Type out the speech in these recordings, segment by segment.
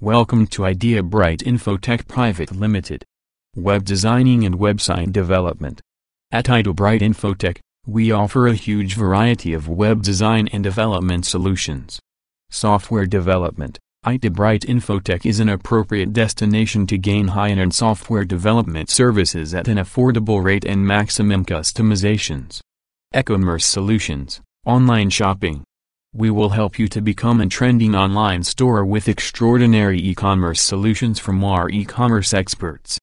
Welcome to Idea Bright Infotech Private Limited. Web designing and website development. At Idea Bright Infotech, we offer a huge variety of web design and development solutions. Software development. Idea Bright Infotech is an appropriate destination to gain high-end software development services at an affordable rate and maximum customizations. E-commerce solutions, online shopping, we will help you to become a trending online store with extraordinary e-commerce solutions from our e-commerce experts.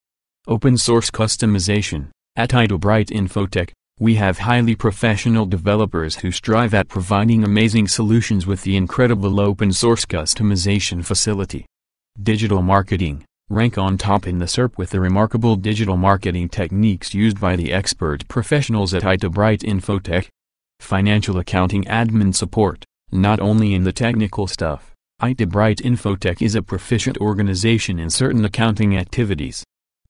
Open source customization. At Bright Infotech, we have highly professional developers who strive at providing amazing solutions with the incredible open source customization facility. Digital marketing. Rank on top in the SERP with the remarkable digital marketing techniques used by the expert professionals at Bright Infotech. Financial accounting admin support. Not only in the technical stuff, Idea Bright Infotech is a proficient organization in certain accounting activities.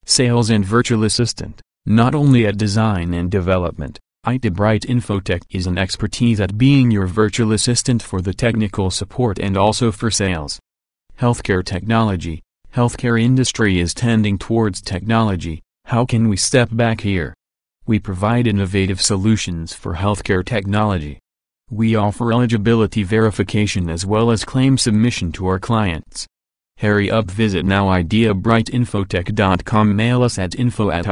Sales and virtual assistant, not only at design and development, Idea Bright Infotech is an expertise at being your virtual assistant for the technical support and also for sales. Healthcare technology, healthcare industry is tending towards technology, how can we step back here? We provide innovative solutions for healthcare technology. We offer eligibility verification as well as claim submission to our clients. Hurry up visit now ideabrightinfotech.com mail us at info at